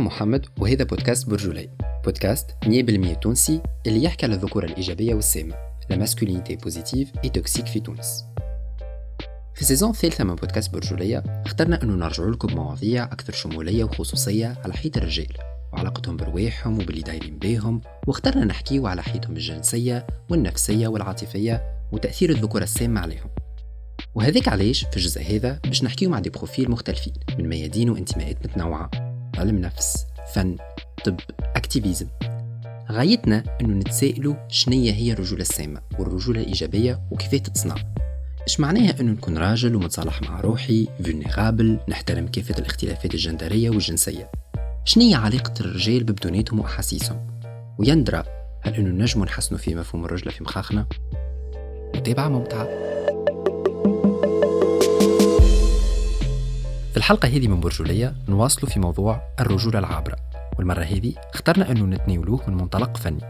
محمد وهذا بودكاست برجولي. بودكاست 100% تونسي اللي يحكي على الذكورة الإيجابية والسامة la masculinité positive et toxique في تونس. في ال saison الثالثة من بودكاست برجولية اخترنا أنه نرجع لكم مواضيع أكثر شمولية وخصوصية على حياة الرجال وعلاقتهم برواحهم وباللي دايرين بيهم واخترنا نحكيو على حياتهم الجنسية والنفسية والعاطفية وتأثير الذكورة السامة عليهم. وهذاك علاش في الجزء هذا باش نحكيو مع des profils مختلفين من ميادين وانتماءات متنوعة. علم نفس فن طب activisme. غايتنا إنه نتسائلوا شنية هي الرجولة السامة والرجولة الإيجابية وكيف تتصنع إيش معناها أنه نكون راجل ومتصالح مع روحي vulnérable نحترم كافة الاختلافات الجندرية والجنسية؟ شنية علاقة الرجال ببدناتهم وأحاسيسهم؟ ويندرى هل أنه نجم نحسنوا في مفهوم الرجلة في مخاخنا؟ متابعة ممتعة. في الحلقة هذه من برجولية نواصلوا في موضوع الرجولة العابرة. والمرة هذه اخترنا أنه نتناولوه من منطلق فني.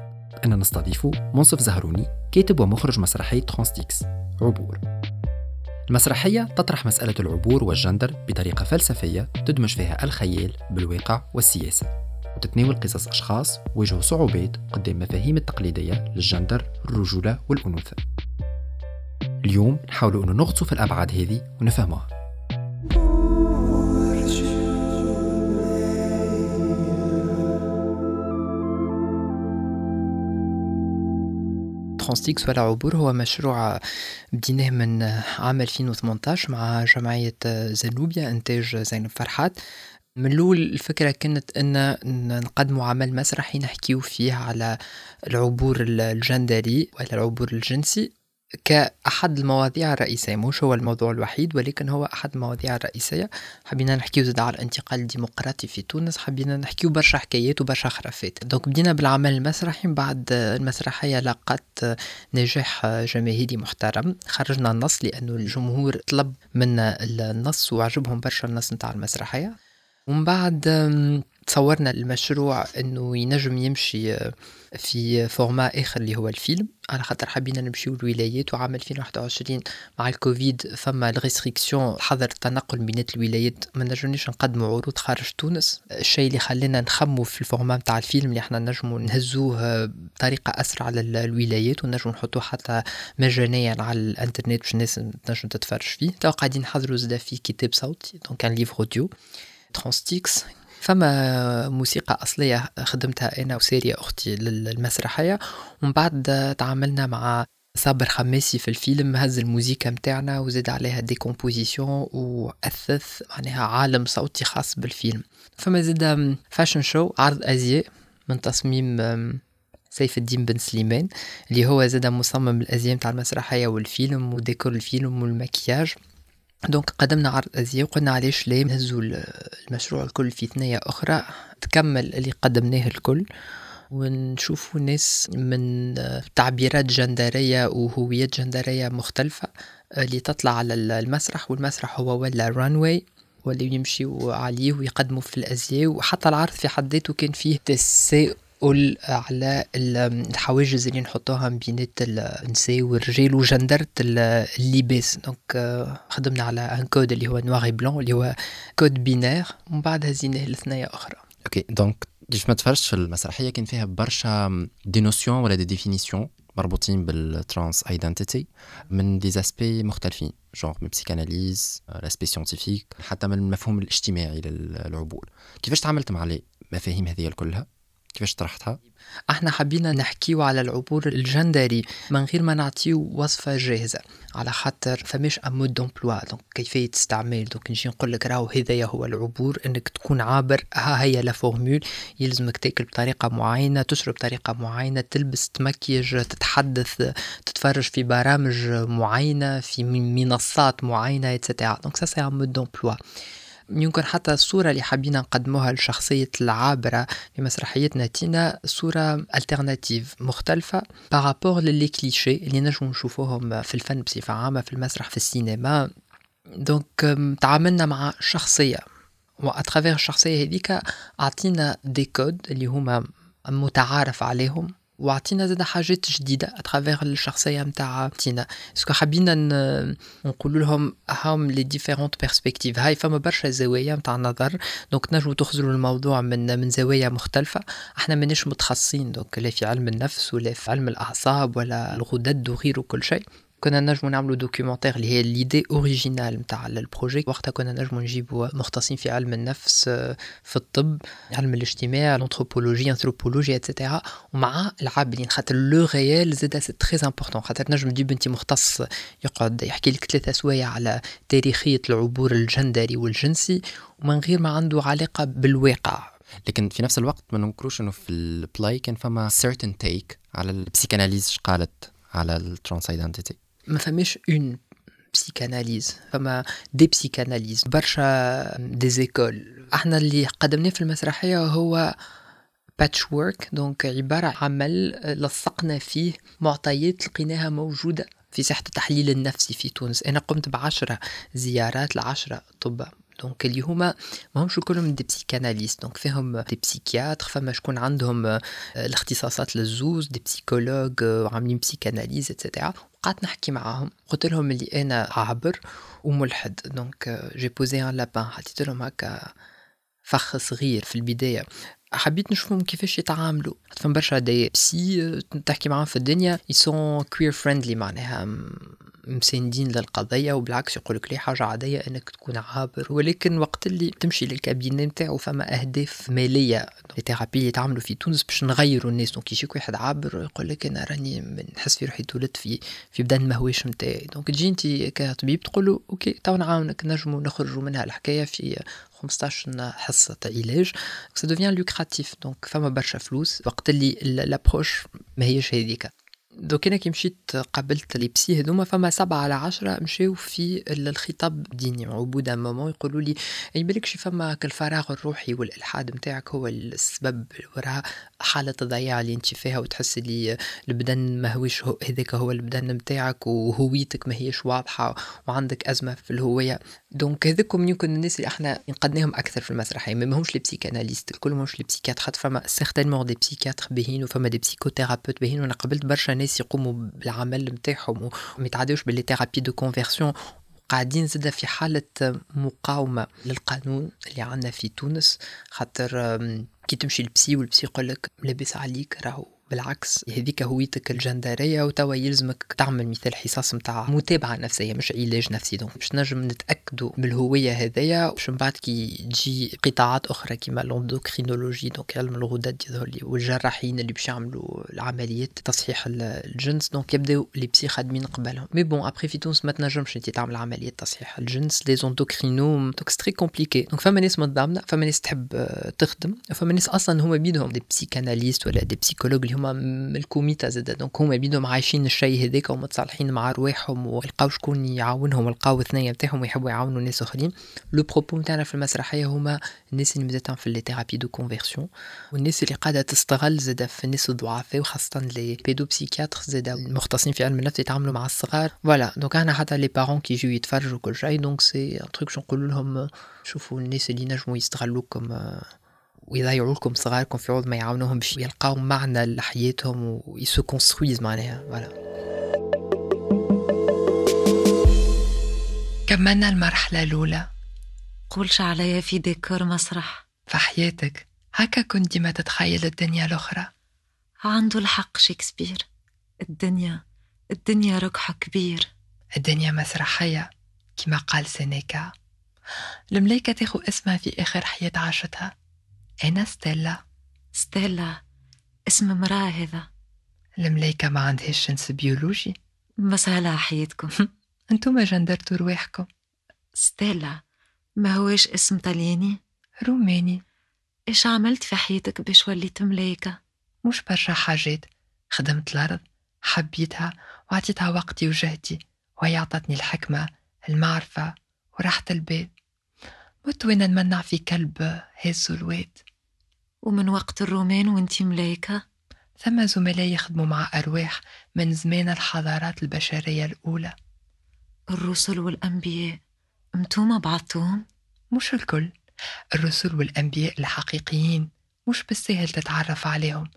أين نستضيفوا منصف زهروني كاتب ومخرج مسرحية ترانستيكس عبور. المسرحية تطرح مسألة العبور والجندر بطريقة فلسفية تدمج فيها الخيال بالواقع والسياسة. وتتناول قصص أشخاص واجهوا صعوبات قدام مفاهيم التقليدية للجندر الرجولة والأنوثة. اليوم نحاول أنه نغطسوا في الأبعاد هذه ونفهموها ترانستيكس ولا عبور هو مشروع بديناه من عام 2018 مع جمعية زنوبيا إنتاج زينب فرحات. من الأول الفكرة كانت أن نقدموا عمل مسرحي نحكيو فيه على العبور الجندري ولا العبور الجنسي. كأحد المواضيع الرئيسية مش هو الموضوع الوحيد ولكن هو أحد المواضيع الرئيسية. حبينا نحكيو زاد على الانتقال الديمقراطي في تونس حبينا نحكيو برشا حكايات وبرشا خرافات. دونك بدينا بالعمل المسرحي بعد المسرحية لقت نجاح جماهيري محترم. خرجنا النص لأنه الجمهور طلب منا النص وعجبهم برشا النص نتاع المسرحية. ومن بعد تصورنا المشروع إنه ينجم يمشي آه، في format آخر اللي هو الفيلم. على خاطر حبينا نمشيو الولايات وعام 2021 مع الكوفيد فما les restrictions حظر التنقل بين الولايات. ما نجمناش نقدموا عروض خارج تونس. الشيء اللي خلينا نخمموا في ال format نتاع الفيلم اللي إحنا نجموا نهزوه بطريقة أسرع على الولايات ونجموا نحطوه حتى مجانيا على الإنترنت باش الناس تنجم تتفرج فيه. تو قاعدين نحضروا زاد في كتاب صوتي donc un livre audio TranstyX فما موسيقى أصلية خدمتها أنا وسارية أختي للمسرحية ومن بعد تعاملنا مع صابر خماسي في الفيلم هز الموسيقى متاعنا وزاد عليها des compositions وأثث معناها عالم صوتي خاص بالفيلم. فما زاد fashion show عرض أزياء من تصميم سيف الدين بن سليمان اللي هو زاد مصمم الأزياء متاع المسرحية والفيلم وديكور الفيلم والمكياج. donc قدمنا عرض أزياء وقلنا علاش لا نهزو المشروع الكل في ثنية أخرى تكمل اللي قدمناه الكل ونشوفوا ناس من تعبيرات جندرية وهويات جندرية مختلفة اللي تطلع على المسرح والمسرح هو ولا runway واللي يمشيوا عليه ويقدموا في الأزياء وحتى العرض في حد ذاته كان فيه تساؤل على الحواجز اللي نحطوها بينات النساء والرجال وجندرة اللباس. donc خدمنا على un code اللي هو noir blanc اللي هو code binaire ومن بعد هزيناه لثنايا أخرى. okay donc كيف ما تفرجت في المسرحيه كان فيها برشا des notions ولا des définitions مربوطين بال transidentité من des aspects مختلفين جونغ من psychanalyse l'aspect scientifique حتى من المفهوم الاجتماعي للعبور. كيفاش تعاملت مع المفاهيم هذه كلها كيفاش طرحتها؟ إحنا حبينا نحكيو على العبور الجندري من غير ما نعطيو وصفة جاهزة على خاطر فماش un mode d'emploi donc كيفية تستعمل donc نجي نقول لك راهو هذايا هو العبور انك تكون عابر ها هي la formule يلزمك تاكل بطريقة معينة تشرب بطريقة معينة تلبس تمكيج تتحدث تتفرج في برامج معينة في منصات معينة et cetera donc ça c'est un mode d'emploi يمكن حتى الصورة اللي حابين نقدموها لشخصية العابرة في مسرحيتنا تينا صورة alternative مختلفة par rapport ل les clichés اللي نجمو نشوفوهم في الفن بصفة عامة في المسرح في السينما. donc تعاملنا مع شخصية. و à travers الشخصية هذيك أعطينا des codes اللي هما متعارف عليهم. وعطينا زاد حاجات جديدة à travers الشخصية نتاع تينا. parce que حبينا نقول لهم هاهم les différentes perspectives هاي فما برشا زوايا نتاع نظر. donc تنجموا تخزروا الموضوع من من زوايا مختلفة. إحنا ماناش متخصصين. donc لا في علم النفس ولا في علم الأعصاب ولا الغدد وغيره كل شيء. كنا نجمو نعملو documentaire اللي هي l'idée originale نتاع ال projet وقتها كنا نجمو نجيبو مختصين في علم النفس في الطب علم الاجتماع ال anthropologie anthropologie et cetera ومع العابرين خاطر le réel زاد c'est très important خاطر نجم تجيب انت مختص يقعد يحكي لك ثلاثة سوايع على تاريخية العبور الجندري والجنسي ومن غير ما عنده علاقة بالواقع لكن في نفس الوقت ما ننكروش انه في ال play كان فما certaine critique على ال psychanalyse قالت على ال transidentité ما فماش une psychanalyse فما des psychanalyses برشا des زيكول إحنا اللي قدمناه في المسرحيه هو patchwork donc عباره عمل لصقنا فيه معطيات لقيناها موجوده في ساحة التحليل النفسي في تونس أنا قمت بعشرة زيارات لعشرة طب donc اللي هما ماهمش كلهم des psychanalystes donc فيهم des psychiatres فما شكون عندهم آه، الاختصاصات للزوز des psychologues آه، عاملين psychanalyse et cetera قعدت نحكي معاهم. قلت لهم اللي أنا عابر وملحد. donc j'ai posé un lapin حطيت لهم هكا فخ صغير في البداية. حبيت نشوفهم كيفاش يتعاملوا. فما برشا des psys آه، تحكي معاهم في الدنيا. ils sont queer friendly معناها. مساندين للقضية وبالعكس يقولك لي حاجة عادية إنك تكون عابر. ولكن وقت اللي تمشي لل cabinet نتاعو فما أهداف مالية ال thérapie يتعملوا في تونس باش نغيروا الناس. donc يجيك واحد عابر يقول لك أنا راني نحس في روحي تولدت في في بدن ماهوش نتاعي. donc تجي أنت كطبيب تقول له OK تو نعاونك نجموا نخرجوا منها الحكاية في 15 حصة علاج. ça devient lucratif donc فما برشا فلوس. وقت اللي l'approche ماهيش هذيك donc أنا كي مشيت قابلت les psys هذوما فما سبعة على عشرة مشاو في الخطاب الديني و au bout d'un moment يقولوا لي أي بالكش فما الفراغ الروحي والإلحاد نتاعك هو السبب وراء حالة الضياع اللي انت فيها وتحس اللي البدن ما هوش هذاك هو البدن نتاعك وهويتك ما هيش واضحة وعندك أزمة في الهوية. donc هذوكم يمكن الناس اللي إحنا نقدناهم أكثر في المسرحية ما ماهمش les psychanalystes الكل ماهمش les psychiatres خاطر فما certainement des psychiatres باهين وفما des psychothérapeutes باهين وأنا قابلت برشا ناس يقوموا بالعمل نتاعهم وما يتعداوش ب les thérapies de conversion قاعدين زاد في حالة مقاومة للقانون اللي عندنا في تونس خاطر كي تمشي لل psy وال psy يقول لك لاباس عليك راهو بالعكس هذيك هويتك الجندرية وتوا يلزمك تعمل مثال حصص نتاع متابعة نفسية مش علاج نفسي. donc باش نجم نتاكدوا بالهوية هذيا باش من بعد كي تجي قطاعات أخرى كيما ال endocrinologie donc علم الغدد يظهر لي والجراحين اللي باش يعملوا العمليات تصحيح الجنس donc يبداو les psys خادمين قبلهم. mais bon après في تونس ما تنجمش انت تعمل عملية تصحيح الجنس. les endocrinos donc c'est très compliqué donc فما ناس متضامنه فما ناس تحب تخدم فما ناس أصلا هما بيدهم. des psychanalystes ولا des psychologues اللي هما من ال communauté زاد donc هما بيدهم عايشين الشيء هذاك ومتصالحين مع رواحهم ولقاو شكون يعاونهم لقاو الثنية نتاعهم ويحبوا يعاونوا ناس آخرين. le propos نتاعنا في المسرحية هما الناس اللي مازالتهم في les thérapies de conversion والناس اللي قاعدة تستغل زاد في الناس الضعفاء وخاصة les pédopsychiatres زاد مختصين في علم النفس يتعاملوا مع الصغار. voilà donc إحنا حتى les parents كي يجيو يتفرجوا كل شيء. donc c'est un truc نقول لهم شوفوا الناس اللي نجموا يستغلوكم ويضيعوا لكم صغاركم في عوض ما يعاونوهم باش يلقاو معنى لحياتهم و ils se construisent معناها voilà. كملنا المرحلة الأولى. قولش عليا في ديكور مسرح. في حياتك. هكا كنت ديما تتخيل الدنيا الأخرى. عنده الحق شكسبير الدنيا الدنيا ركحة كبير. الدنيا مسرحية كما قال سينيكا. الملايكة تاخو اسمها في آخر حياة عاشتها. أنا ستيلا. ستيلا اسم امرأة هذا الملايكة ما عندهاش جنس بيولوجي. مسهلة حياتكم. أنتم جندرتوا رواحكم. ستيلا ما هوش اسم طلياني؟ روماني. إيش عملت في حياتك باش وليت ملايكة مش برشا حاجات. خدمت الأرض حبيتها وعطيتها وقتي وجهدي وهي عطتني الحكمة المعرفة وراحة البال. مت وين نمنع في كلب هزو الواد. ومن وقت الرومان وانتي ملايكة؟ ثم زملاء يخدموا مع أرواح من زمان الحضارات البشرية الأولى. الرسل والأنبياء أنتوما بعضتهم مش الكل. الرسل والأنبياء الحقيقيين مش بالسهل تتعرف عليهم.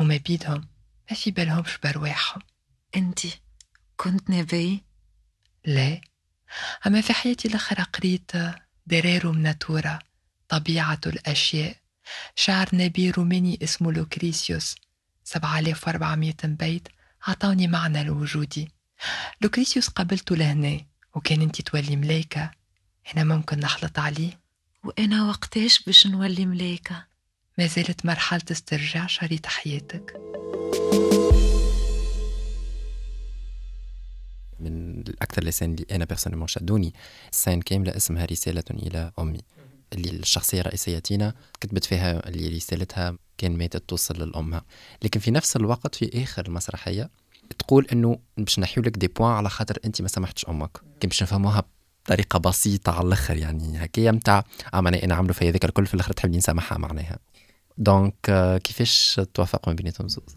هما بيدهم ما في بالهمش برواحهم انتي كنت نبي؟ لا. أما في حياتي الأخرى قريت De rerum natura طبيعة الأشياء. شعر نبي روماني اسمه لوكريسيوس 7400 بيت عطوني معنى لوجودي. لوكريسيوس قابلته لهنا وكان انت تولي ملايكة. أنا ممكن نخلط عليه؟ وأنا وقتاش باش نولي ملايكة؟ ما زالت مرحلة استرجاع شريط حياتك. من الأكثر les scènes اللي أنا personnellement شدوني scène كاملة اسمها رسالة إلى أمي. اللي الشخصية الرئيسية تينا كتبت فيها اللي رسالتها كان ماتت توصل للأمها. لكن في نفس الوقت في آخر المسرحيه تقول إنه باش نحيو لك des points على خاطر أنت ما سامحتش أمك. كان باش نفهموها بطريقة بسيطة على الآخر يعني هكايا نتاع آه معناها أنا عملوا فيا ذاك الكل في الآخر تحب نسامحها معناها. donc كيفاش توافق ما بيناتهم زوز؟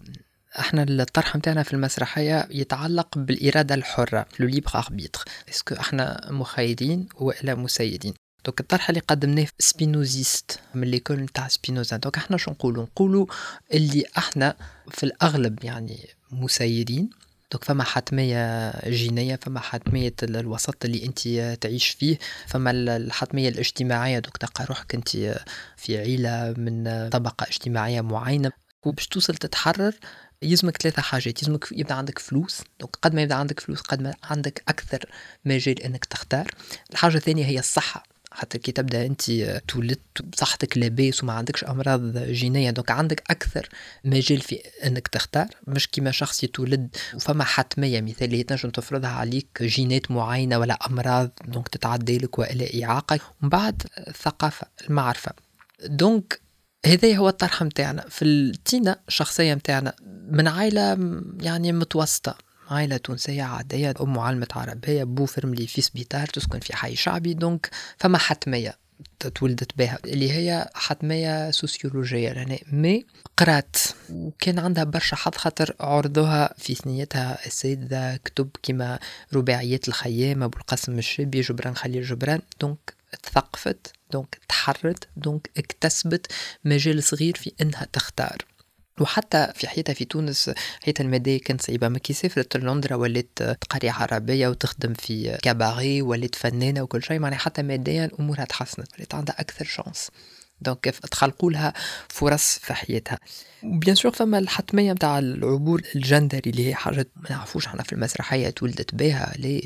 إحنا الطرح نتاعنا في المسرحية يتعلق بالإرادة الحرة le libre arbitre est-ce que إحنا مخيرين ولا مسيرين؟ donc الطرح اللي قدمناه spinoziste من l'école نتاع سبينوزا. donc إحنا شو نقولوا نقولوا اللي إحنا في الأغلب يعني مسيرين. donc فما حتمية جينية فما حتمية الوسط اللي انت تعيش فيه فما الحتمية الاجتماعية. donc تلقى روحك انت في عيلة من طبقة اجتماعية معينة. وباش توصل تتحرر يلزمك ثلاثة حاجات. يلزمك يبدا عندك فلوس. donc قد ما يبدا عندك فلوس قد ما عندك أكثر مجال أنك تختار. الحاجة الثانية هي الصحة. حتى كي تبدأ أنت تولدت بصحتك لاباس وما عندكش أمراض جينية donc عندك أكثر مجال في أنك تختار. مش كيما شخص يتولد وفما حتمية مثالية تنجم تفرضها عليك جينات معينة ولا أمراض donc تتعدى لك والا إعاقة. ومن بعد الثقافة المعرفة. donc هذا هو الطرح متاعنا. في التينا الشخصية متاعنا من عائلة يعني متوسطة. عائلة تونسية عادية أم معلمة عربية بو فرملي في سبيطار تسكن في حي شعبي donc فما حتمية تولدت بها اللي هي حتمية سوسيولوجية يعني. mais قرات وكان عندها برشا حظ خاطر عرضوها في ثنيتها السيدة كتب كما رباعيات الخيام أبو القاسم الشابي جبران خليل جبران. donc تثقفت donc تحررت donc اكتسبت مجال صغير في إنها تختار. وحتى في حياتها في تونس حياتها المادية كانت صعيبة. mais كي سافرت لندرا ولات تقري عربية وتخدم في cabaret ولات فنانة وكل شيء. معناها حتى ماديا أمورها تحسنت ولات عندها أكثر chance donc تخلقوا لها فرص في حياتها. bien sûr فما الحتمية نتاع العبور الجندري اللي هي حاجة ما نعرفوش إحنا في المسرحية تولدت بها ليه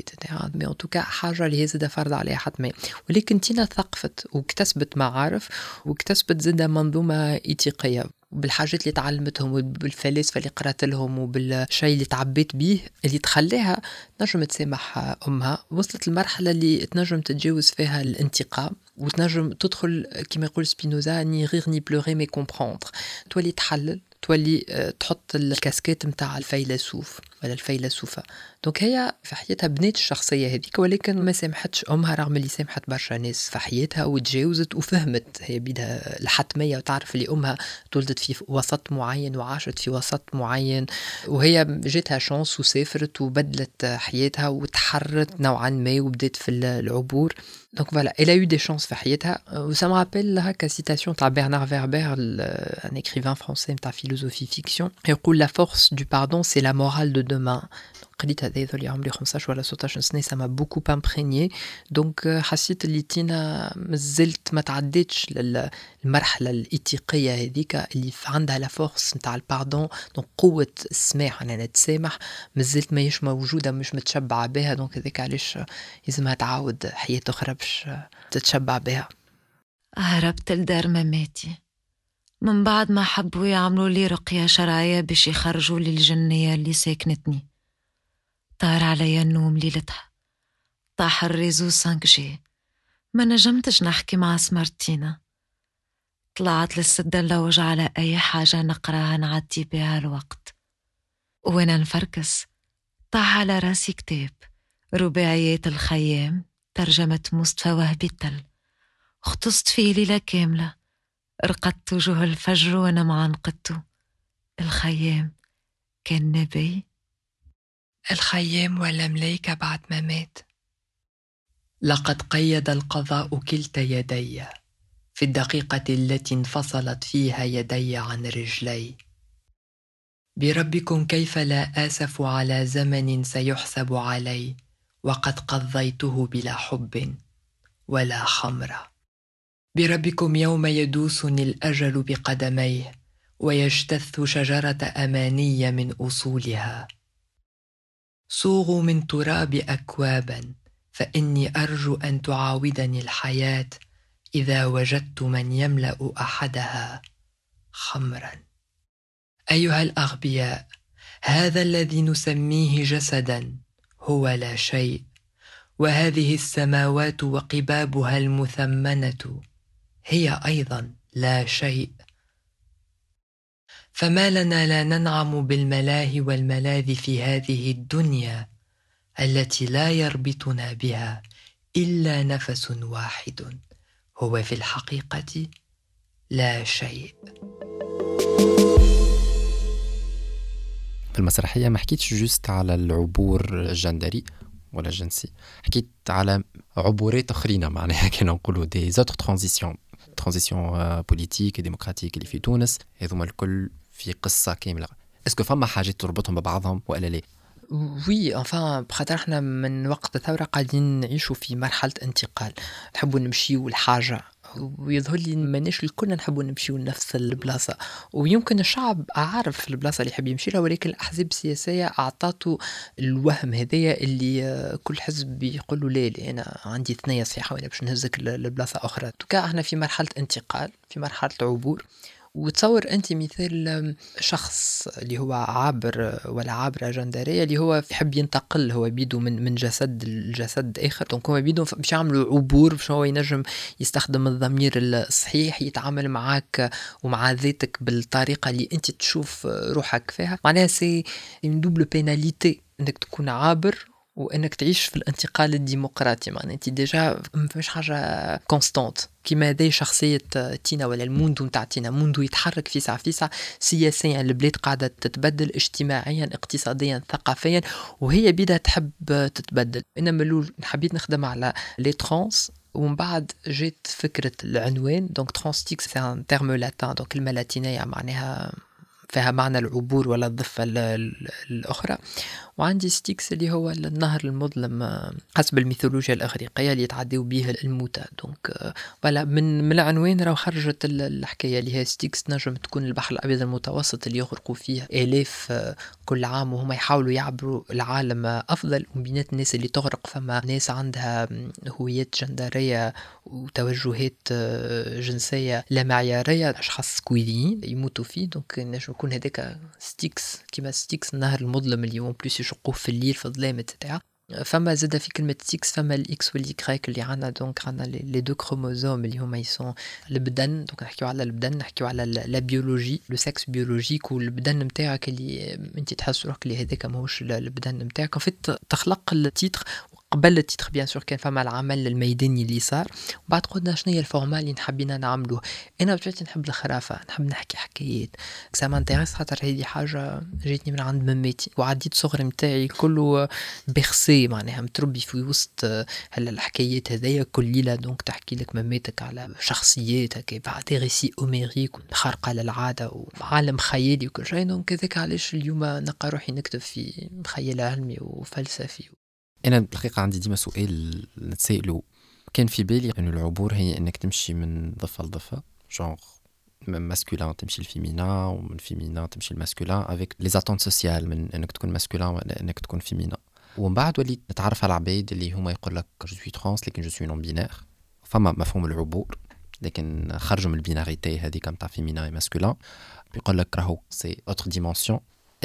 mais en tout cas حاجة اللي هي زادة فرض عليها حتمية. ولكن تينا ثقفت واكتسبت معارف واكتسبت زادة منظومة إيثيقية بالحاجات اللي تعلمتهم وبالفلاسفة اللي قرأت لهم وبالشيء اللي تعبيت به اللي تخليها تنجم تسامح أمها. وصلت المرحلة اللي تنجم تتجاوز فيها الانتقام وتنجم تدخل كما يقول سبينوزا ni rire ni pleurer mais comprendre تولي تحلل تولي آه، تحط الكاسكيت نتاع الفيلسوف ولا الفيلسوفة. donc هي في حياتها بنات الشخصية هذيك ولكن ما سامحتش أمها رغم اللي سامحت برشا ناس في حياتها وتجاوزت وفهمت. هي بيدها الحتمية وتعرف اللي أمها تولدت في وسط معين وعاشت في وسط معين وهي جاتها chance وسافرت وبدلت حياتها وتحررت نوعا ما وبدات في العبور. donc voilà a eu des chances في حياتها. وسا rappelle هكا citation تاع برنار فيربير un écrivain français نتاع philosophie fiction. يقول la force du pardon c'est la morale de demain. قريت هذا يظل عمري 15 ولا 16 سنه ça m'a beaucoup imprégné donc حسيت اللي تينا مازلت ما تعديتش للمرحله الايثيقيه هذيك اللي عندها la force نتاع ال pardon donc قوة السماح أنا نتسامح مازلت ماهيش موجودة مش متشبعة بها. donc هذاك علاش لازمها تعاود حياة أخرى باش تتشبع بها. هربت لدار مماتي. من بعد ما حبوا يعملوا لي رقية شرعية باش يخرجوا لي الجنية اللي ساكنتني. طار علي النوم ليلتها. طاح ال réseau cinq G ما نجمتش نحكي مع سمارتينا. طلعت للسدة نلوج على أي حاجة نقراها نعدي بها الوقت. وأنا نفركس؟ طاح على راسي كتاب. رباعيات الخيام ترجمة مصطفى وهبي التل. اختصت فيه ليلة كاملة. رقدت وجوه الفجر وأنا معنقدته الخيام كان نبي. الخيام ولا ملايكة بعد ما مات. لقد قيد القضاء كلتا يدي في الدقيقة التي انفصلت فيها يدي عن رجلي. بربكم كيف لا آسف على زمن سيحسب علي وقد قضيته بلا حب ولا خمرة بربكم يوم يدوسني الأجل بقدميه ويجتث شجرة أماني من أصولها. صوغوا من تراب أكوابا فإني أرجو أن تعاودني الحياة إذا وجدت من يملأ أحدها خمرا. أيها الأغبياء هذا الذي نسميه جسدا هو لا شيء وهذه السماوات وقبابها المثمنة هي أيضا لا شيء. فما لنا لا ننعم بالملاهي والملاذ في هذه الدنيا التي لا يربطنا بها إلا نفس واحد هو في الحقيقة لا شيء. في المسرحية ما حكيتش juste على العبور الجندري ولا الجنسي حكيت على عبورات أخرين معناها كنا نقولوا des autres transitions transition politique démocratique اللي في تونس هذوما الكل في قصة كاملة. est-ce que فما حاجات تربطهم ببعضهم ولا لا؟ oui enfin بخاطر إحنا من وقت الثورة قاعدين نعيشوا في مرحلة انتقال. نحبوا نمشيو لحاجة. ويظهر لي ماناش الكل نحبوا نمشيو لنفس البلاصة. ويمكن الشعب عارف البلاصة اللي يحب يمشي لها ولكن الأحزاب السياسية اعطاته الوهم هذايا اللي كل حزب يقول له لا لا أنا عندي ثنيه صحيحة وأنا باش نهزك لبلاصة أخرى. tout cas إحنا في مرحلة انتقال في مرحلة عبور. وتصور أنت مثال شخص اللي هو عابر ولا عابرة جندرية اللي هو يحب ينتقل هو بيدو من من جسد لجسد آخر. donc هو بيدو باش يعملوا عبور باش هو ينجم يستخدم الضمير الصحيح يتعامل معاك ومع ذاتك بالطريقة اللي أنت تشوف روحك فيها. معناها c'est double pénalité إنك تكون عابر وإنك تعيش في الانتقال الديمقراطي معناها انت déjà ما فيش حاجة constante كيما هذه شخصية تينا ولا ال monde نتاع تينا monde يتحرك في ساعة في ساعة سياسيا البلاد قاعدة تتبدل اجتماعيا اقتصاديا ثقافيا وهي بيدها تحب تتبدل. أنا ملول حبيت نخدم على les trans ومن بعد جات فكرة العنوان. donc TranstyX c'est un terme latin donc كلمة لاتينية معناها فيها معنى العبور ولا الضفة الأخرى. وعندي Styx اللي هو النهر المظلم حسب الميثولوجيا الإغريقية اللي يتعدوا به الموتى. donc ولا من من العنوان راه خرجت الحكاية اللي هي Styx نجم تكون البحر الأبيض المتوسط اللي يغرقوا فيه آلاف كل عام وهم يحاولوا يعبروا العالم أفضل. وبينات الناس اللي تغرق فما ناس عندها هويات جندرية وتوجهات جنسية لا معيارية أشخاص كويديين فيه. Donc نجم يكون هذاك Styx كيما Styx النهر المظلم اللي يوم plus يشقوه في الليل في الظلام et cetera فما زاد في كلمة سيكس فما الإكس والإكرايك اللي عنا. donc عنا les deux chromosomes اللي هما يسون البدن. donc نحكيو على البدن نحكيو على la biologie le sexe biologique والبدن نتاعك اللي أنت تحس روحك اللي هذاك ماهوش البدن نتاعك vite تخلق التيتر قبل التيتر bien sûr كان فما العمل الميداني اللي صار وبعد قلنا شنو هي ال forme ال اللي نحبينا نعملوه. أنا بطبيعتي نحب الخرافة نحب نحكي حكايات. ça m'intéresse خاطر هذه حاجة جاتني من عند مماتي وعديت صغري نتاعي كله bercé معناها متربي في وسط هلا الحكايات هذيا كل ليلة donc تحكي لك مماتك على شخصيات بعد récits homériques خارقة للعادة وعالم خيالي وكل شيء. donc هذاك علاش اليوم نلقى روحي نكتب في خيال علمي وفلسفي أنا الحقيقة عندي ديما سؤال نتسائلو كان في بالي انه العبور هي أنك تمشي من ضفة لضفة genre من masculin تمشي ل féminin ومن féminin تمشي ل masculin avec les attentes sociales من أنك تكون masculin ولا أنك تكون féminin ومن بعد وليت نتعرف على العباد اللي هما يقول لك je suis trans لكن je suis non-binaire فما مفهوم العبور لكن خرجوا من ال binarité هذيك نتاع féminin masculin بيقول لك راهو c'est autre dimension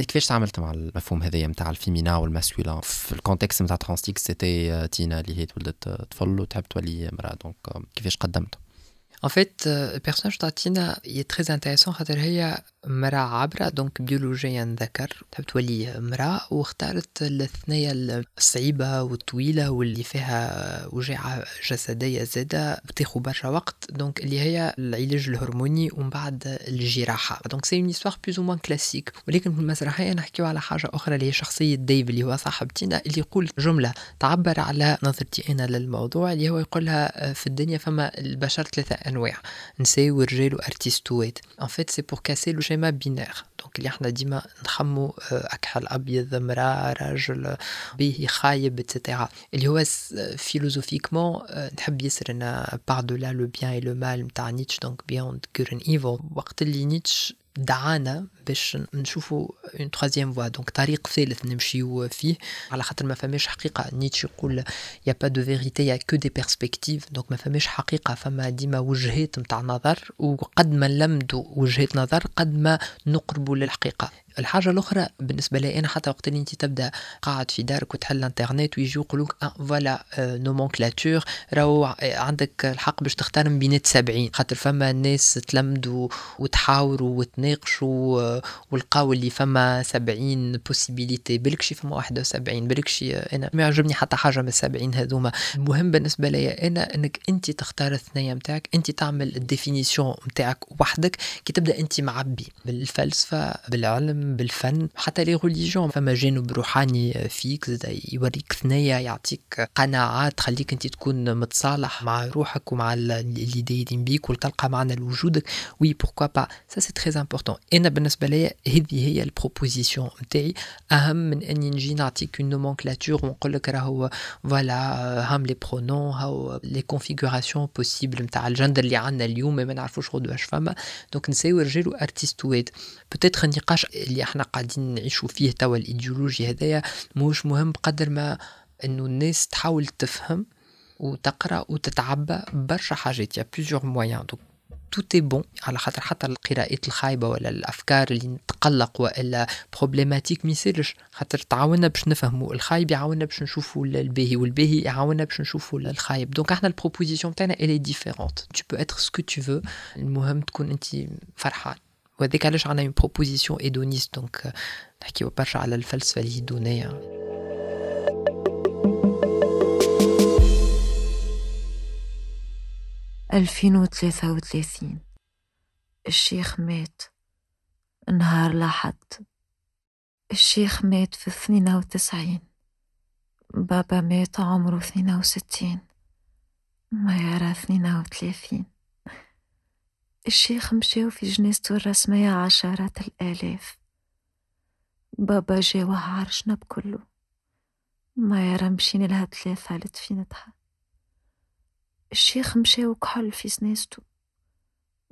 كيفاش تعاملت مع المفهوم هذايا نتاع ال féminin وال masculin؟ في ال contexte نتاع TranstyX c'était تينا اللي هي تولدت طفل وتحب تولي امراه donc كيفاش قدمت؟ En fait, le personnage de Tina est très intéressant. خاطر هي مرأة عابرة donc بيولوجيا ذكر تحب تولي امرأة واختارت الثنية الصعيبة والطويلة واللي فيها وجاعة جسدية زادة بتاخو برشا وقت donc اللي هي العلاج الهرموني ومن بعد الجراحة donc c'est une histoire plus ou moins classique ولكن في المسرحية نحكيو على حاجة أخرى اللي هي شخصية ديف اللي هو صاحب تينا اللي يقول جملة تعبر على نظرتي أنا للموضوع اللي هو يقولها في الدنيا فما البشر ثلاثة انواع نساء ورجال و artistes وات en fait c'est pour casser le schéma binaire donc اللي إحنا ديما نخمو اكحل ابيض مرا راجل باهي خايب et cetera اللي هو philosophiquement نحب ياسر أنا par-delà le bien et le mal نتاع نيتش donc Beyond Good and Evil وقت اللي نيتش دعانا باش نشوفوا une troisième voie. Donc طريق ثالث نمشيو فيه. على خاطر ما فماش حقيقة. نيتشه يقول y a pas de vérité y a que des perspectives donc ما فماش حقيقة. فما ديما وجهات نتاع نظر. وقد ما نلمدوا وجهات نظر قد ما نقربوا للحقيقة. الحاجة الأخرى بالنسبة لي أنا حتى وقت اللي أنت تبدأ قاعد في دارك وتحل الإنترنت ويجيو يقولوك آه voilà آه nomenclature راهو عندك الحق باش تختار من بينات سبعين خاطر فما ناس تلمدوا وتحاوروا وتناقشوا ولقاو اللي فما سبعين possibilités بالكشي فما واحدة وسبعين بالكشي أنا ما يعجبني حتى حاجة من السبعين هذوما. المهم بالنسبة لي أنا أنك أنت تختار الثنية متاعك أنت تعمل ال définition متاعك وحدك كي تبدأ أنت معبي بالفلسفة بالعلم بالفن. حتى les religions فما جانب روحاني فيك زاد يوريك ثنية يعطيك قناعات تخليك أنت تكون متصالح مع روحك ومع اللي دايرين بيك وتلقى معنى لوجودك. oui pourquoi pas ça c'est très important أنا بالنسبة ليا هذه هي ال proposition نتاعي. أهم من أني نجي نعطيك une nomenclature ونقول لك راهو voilà هام les pronoms هاو les configurations possibles نتاع الجندر اللي عندنا اليوم ما نعرفوش غدوة اش فما. donc نساء رجال و artistes وات peut-être النقاش اللي إحنا قاعدين نعيشوا فيه توا الإيديولوجي هذايا مش مهم بقدر ما إنه الناس تحاول تفهم وتقرأ وتتعبى برشا حاجات. y a plusieurs moyens donc tout est bon على خاطر حتى القراءات الخايبة ولا الأفكار اللي نتقلق وإلا problématiques ما يصيرش خاطر تعاوننا باش نفهموا. الخايب يعاوننا باش نشوفوا الباهي. والباهي يعاوننا باش نشوفوا الخايب. donc إحنا ال proposition تاعنا elle est différente tu peux être ce que tu veux المهم تكون أنت فرحان وهذيك علاش عندنا une proposition hédoniste donc نحكيو برشا على الفلسفه الهيدونيه ألفين وثلاثة وثلاثين. الشيخ مات. نهار لحد الشيخ مات في اثنين وتسعين. بابا مات عمره اثنين وستين. ما يرى اثنين وثلاثين. الشيخ مشاو في جنازته الرسمية عشرات الآلاف. بابا جا عرشنا بكله ما يرى مشينا لها ثلاثة لدفينتها الشيخ مشاو كحل في سنازته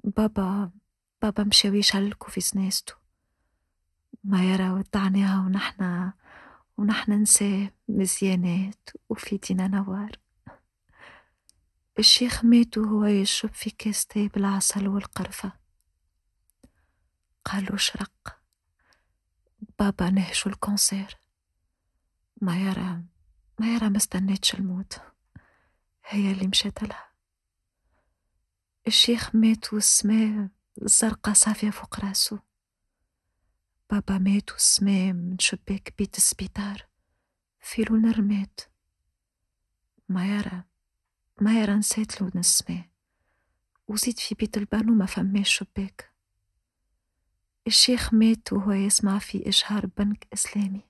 بابا بابا مشاو يشلكوا في سنازته ما يرى ودعناها ونحنا ونحنا نساه مزيانات وفي دينا نوار. الشيخ مات وهو يشرب في كاس بالعسل والقرفة. قالوا شرق بابا نهشوا الكونسير. ما يرى ما يرى ما استنيتش الموت. هي اللي مشات لها. الشيخ مات والسماء الزرقاء صافية فوق راسو. بابا مات والسماء من شباك بيت السبيطار في لون رمات ما يرى. ما يرى نسيت لون السماء وزيد في بيت البانو ما فماش شباك الشيخ مات وهو يسمع في إشهار بنك إسلامي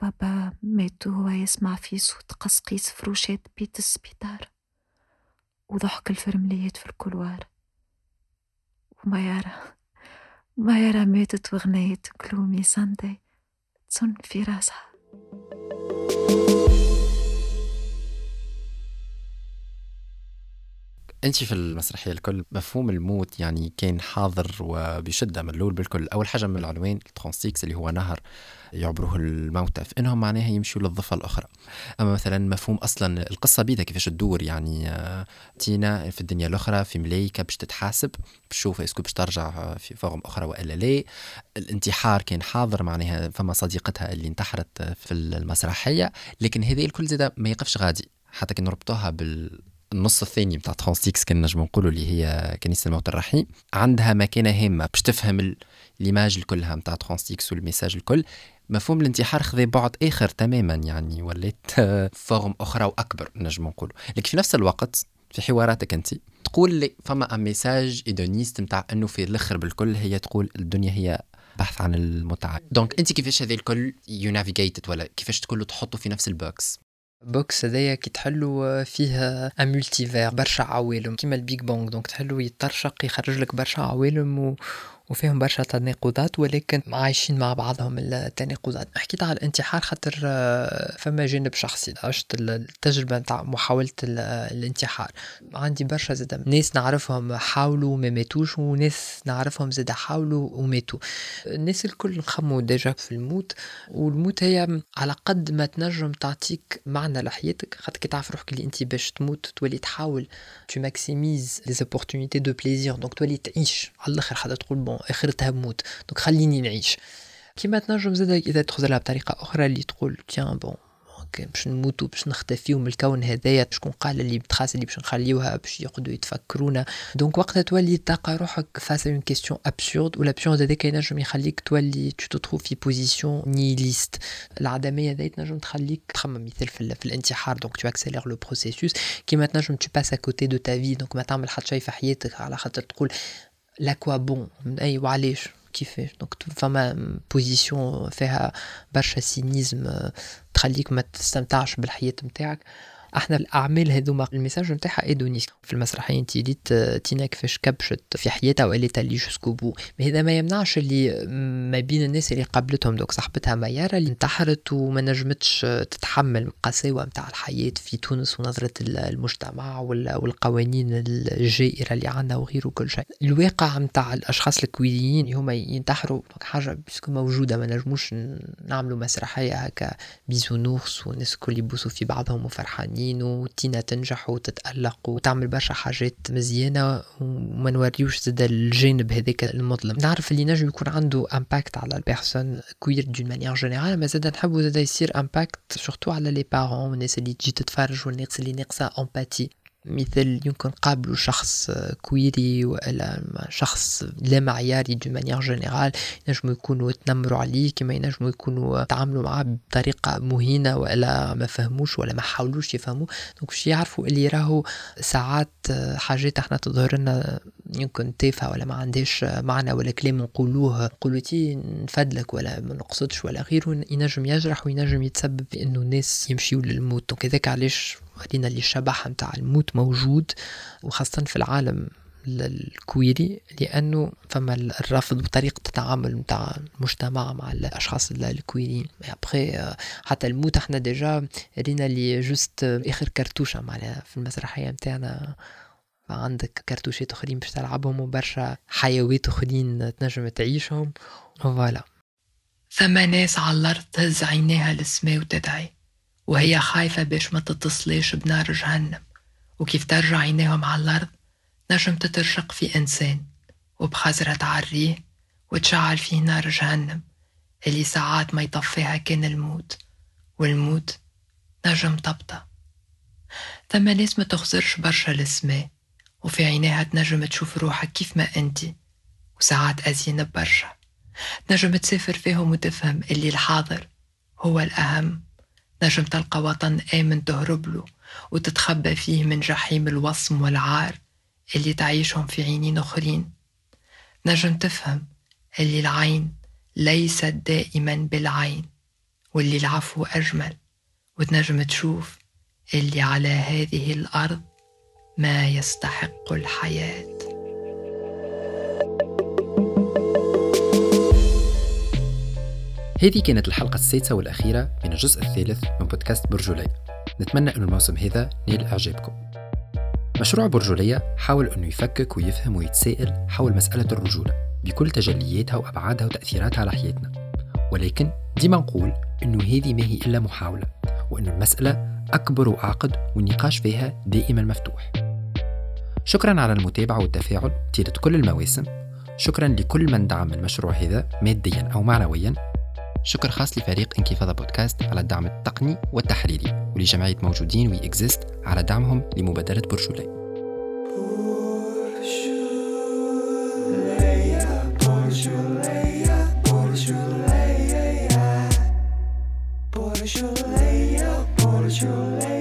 بابا مات وهو يسمع في صوت قصقيس فروشات بيت السبيطار وضحك الفرمليات في الكلوار وما يرى ما يرى ماتت وغنيت كلومي ساندي تصن في راسها انت في المسرحية الكل مفهوم الموت يعني كان حاضر وبشدة من الأول بالكل. أول حاجة من العنوان ال TranstyX اللي هو نهر يعبره الموتى فإنهم معناها يمشوا للضفة الأخرى. أما مثلا مفهوم أصلا القصة بيدها كيفاش تدور يعني آه، تينا في الدنيا الأخرى في ملايكة باش تتحاسب تشوف est-ce que باش ترجع في forme أخرى وإلا لا. الانتحار كان حاضر معناها فما صديقتها اللي انتحرت في المسرحية لكن هذه الكل زاد ما يقفش غادي. حتى كي نربطوها بال النص الثاني بتاع TranstyX كان نجم نقولوا اللي هي كنيسة الموت الرحيم. عندها مكانة هامة باش تفهم l'image الكلها نتاع TranstyX وال message الكل. مفهوم الانتحار خذ بعد آخر تماما يعني وليت forme أخرى وأكبر نجم نقولوا لكن في نفس الوقت في حواراتك أنت تقول لي فما message hédoniste نتاع إنه في الآخر بالكل هي تقول الدنيا هي بحث عن المتعة. donc أنت كيفاش هذه الكل أو ولا كيفاش تقول تحطه في نفس ال box؟ box هذايا كي تحلو فيه multivers برشا عوالم. كيما ال Big Bang donc تحلو يطرشق يخرج لك برشا عوالم و وفيهم برشا تناقضات ولكن عايشين مع بعضهم التناقضات. حكيت على الانتحار خاطر آه، فما جانب شخصي. عشت التجربة نتاع محاولة الانتحار. عندي برشا زاد ناس نعرفهم حاولوا وما ماتوش وناس نعرفهم زاد حاولوا وماتوا. الناس الكل نخموا déjà في الموت والموت هي على قد ما تنجم تعطيك معنى لحياتك. خاطر كي تعرف روحك اللي انت باش تموت تولي تحاول tu maximises les opportunités de plaisir donc تولي تعيش. على الأخر خاطر تقول bon اخرتها بموت donc خليني نعيش. كيما تنجم زاد إذا تخزرها بطريقة أخرى اللي تقول tiens bon باش نموتوا باش نختفيو من الكون هذايا شكون قال اللي بتخاس اللي باش نخليوها باش يقعدوا يتفكرونا. donc وقتها تولي تلقى روحك face à une question absurde وال absurde هذاك ينجم يخليك تولي tu te trouves في position nihiliste العدمية هذايا تنجم تخليك تخمم مثال في, في الانتحار. donc tu accélères le processus كيما تنجم tu passes à côté de ta vie donc ما تعمل حتى شيء في حياتك على خاطر تقول à quoi bon et وعلاش كيفاش donc فما position فيها برشا cynisme تخليك ما تستمتعش بالحياة نتاعك أحنا الأعمال هذوما الميساج نتاعها ادونيس في المسرحية انت ديت تينا كيفاش كبشت في حياتها وقالت تالي جوسكو بو هذا ما يمنعش اللي ما بين الناس اللي قابلتهم. دوك صاحبتها ميارة اللي انتحرت وما نجمتش تتحمل القساوة نتاع الحياة في تونس ونظرة المجتمع والقوانين الجائرة اللي عندنا وغيره كل شيء. الواقع نتاع الأشخاص الكويديين هما ينتحروا حاجة بسكو موجودة. ما نجموش نعملوا مسرحية هكا bisounours والناس الكل يبوسوا في بعضهم وفرحانين. مزيانين وتينا تنجح وتتألق وتعمل برشا حاجات مزيانة وما نوريوش زاد الجانب هذاك المظلم. نعرف اللي نجم يكون عنده impact على ال personnes queer d'une manière générale ما زاد نحبو زاد يصير impact surtout على les parents والناس اللي تجي تتفرج والناس اللي ناقصة empathie مثل يمكن قابلوا شخص كويري ولا شخص لا معياري de manière générale ينجموا يكونوا تنمروا عليه كما ينجموا يكونوا تعاملوا معاه بطريقة مهينة ولا ما فهموش ولا ما حاولوش يفهموا. donc باش يعرفوا اللي راهو ساعات حاجات إحنا تظهر لنا يمكن تافهه ولا ما عندهاش معنى ولا كلام نقولوه نقولوا تي نفدلك ولا ما نقصدش ولا غيره ينجم يجرح وينجم يتسبب إنه الناس يمشيوا للموت. donc هذاك علاش ورينا اللي الشبح متاع الموت موجود وخاصة في العالم الكويري لأنه فما الرفض وطريقة التعامل متاع المجتمع مع الأشخاص الكويريين أبخي حتى الموت إحنا déjà رينا اللي juste آخر كرتوشة معناها في المسرحية متاعنا. عندك كرتوشات أخرين باش تلعبهم وبرشا حيوات أخرين تنجم تعيشهم. و voilà ثم ناس على الأرض تهز عينيها للسماء وتدعي وهي خايفة باش ما تتصليش بنار جهنم. وكيف ترجع عينيهم على الأرض نجم تترشق في إنسان وبخزرة تعريه وتشعل فيه نار جهنم اللي ساعات ما يطفيها كان الموت. والموت نجم تبطأ. ثم ناس ما تخزرش برشا للسماء. وفي عينيها تنجم تشوف روحك كيف ما انتي وساعات أزين برشا. نجم تسافر فيهم وتفهم اللي الحاضر هو الأهم. نجم تلقى وطن آمن تهرب له وتتخبى فيه من جحيم الوصم والعار اللي تعيشهم في عينين أخرين. نجم تفهم اللي العين ليست دائما بالعين واللي العفو أجمل. وتنجم تشوف اللي على هذه الأرض ما يستحق الحياة. هذه كانت الحلقة السادسة والأخيرة من الجزء الثالث من بودكاست برجولي نتمنى أن الموسم هذا نال إعجابكم. مشروع برجولية حاول أنه يفكك ويفهم ويتساءل حول مسألة الرجولة بكل تجلياتها وأبعادها وتأثيراتها على حياتنا. ولكن ديما نقول أنه هذه ما هي إلا محاولة وأن المسألة أكبر وأعقد والنقاش فيها دائما مفتوح. شكرا على المتابعة والتفاعل طيلة كل المواسم. شكرا لكل من دعم المشروع هذا ماديا أو معنويا. شكر خاص لفريق انكفاضة بودكاست على الدعم التقني والتحريري ولجمعية موجودين وي إكزيست على دعمهم لمبادرة برجولي should